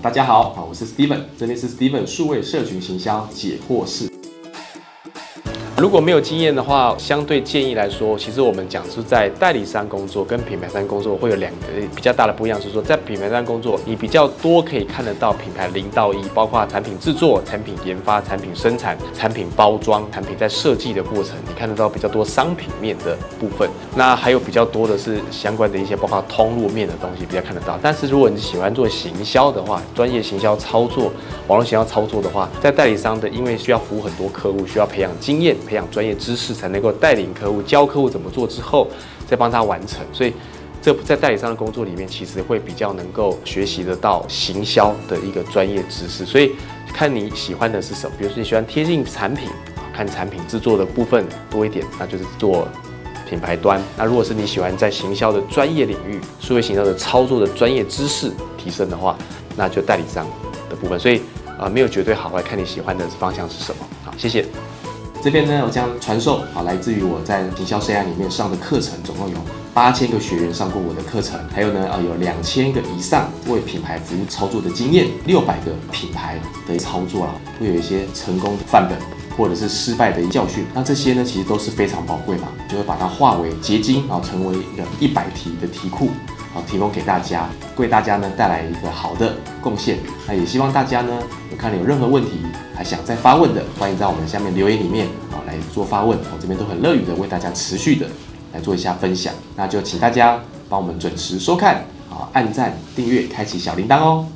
大家好，啊，我是 Steven，这里是 Steven 数位社群行销解惑室。如果没有经验的话，相对建议来说，其实我们讲是在代理商工作跟品牌商工作会有两个比较大的不一样，是说在品牌商工作，你比较多可以看得到品牌零到一，包括产品制作、产品研发、产品生产、产品包装、产品在设计的过程，你看得到比较多商品面的部分。那还有比较多的是相关的一些包括通路面的东西比较看得到。但是如果你喜欢做行销的话，专业行销操作、网络行销操作的话，在代理商的，因为需要服务很多客户，需要培养经验。培养专业知识，才能够带领客户、教客户怎么做之后，再帮他完成。所以，这在代理商的工作里面，其实会比较能够学习得到行销的一个专业知识。所以，看你喜欢的是什么。比如说，你喜欢贴近产品，看产品制作的部分多一点，那就是做品牌端。那如果是你喜欢在行销的专业领域、数位行销的操作的专业知识提升的话，那就代理商的部分。所以，啊，没有绝对好坏，看你喜欢的方向是什么。好，谢谢。这边呢，我将传授啊，来自于我在营销生涯里面上的课程，总共有八千个学员上过我的课程，还有呢，啊，有两千个以上为品牌服务操作的经验，六百个品牌的操作啊，会有一些成功范本或者是失败的教训，那这些呢，其实都是非常宝贵嘛，就会把它化为结晶，然后成为一个一百题的题库。好，提供给大家，为大家呢带来一个好的贡献。那也希望大家呢，有看有任何问题还想再发问的，欢迎在我们下面留言里面啊来做发问，我这边都很乐于的为大家持续的来做一下分享。那就请大家帮我们准时收看啊，按赞、订阅、开启小铃铛哦。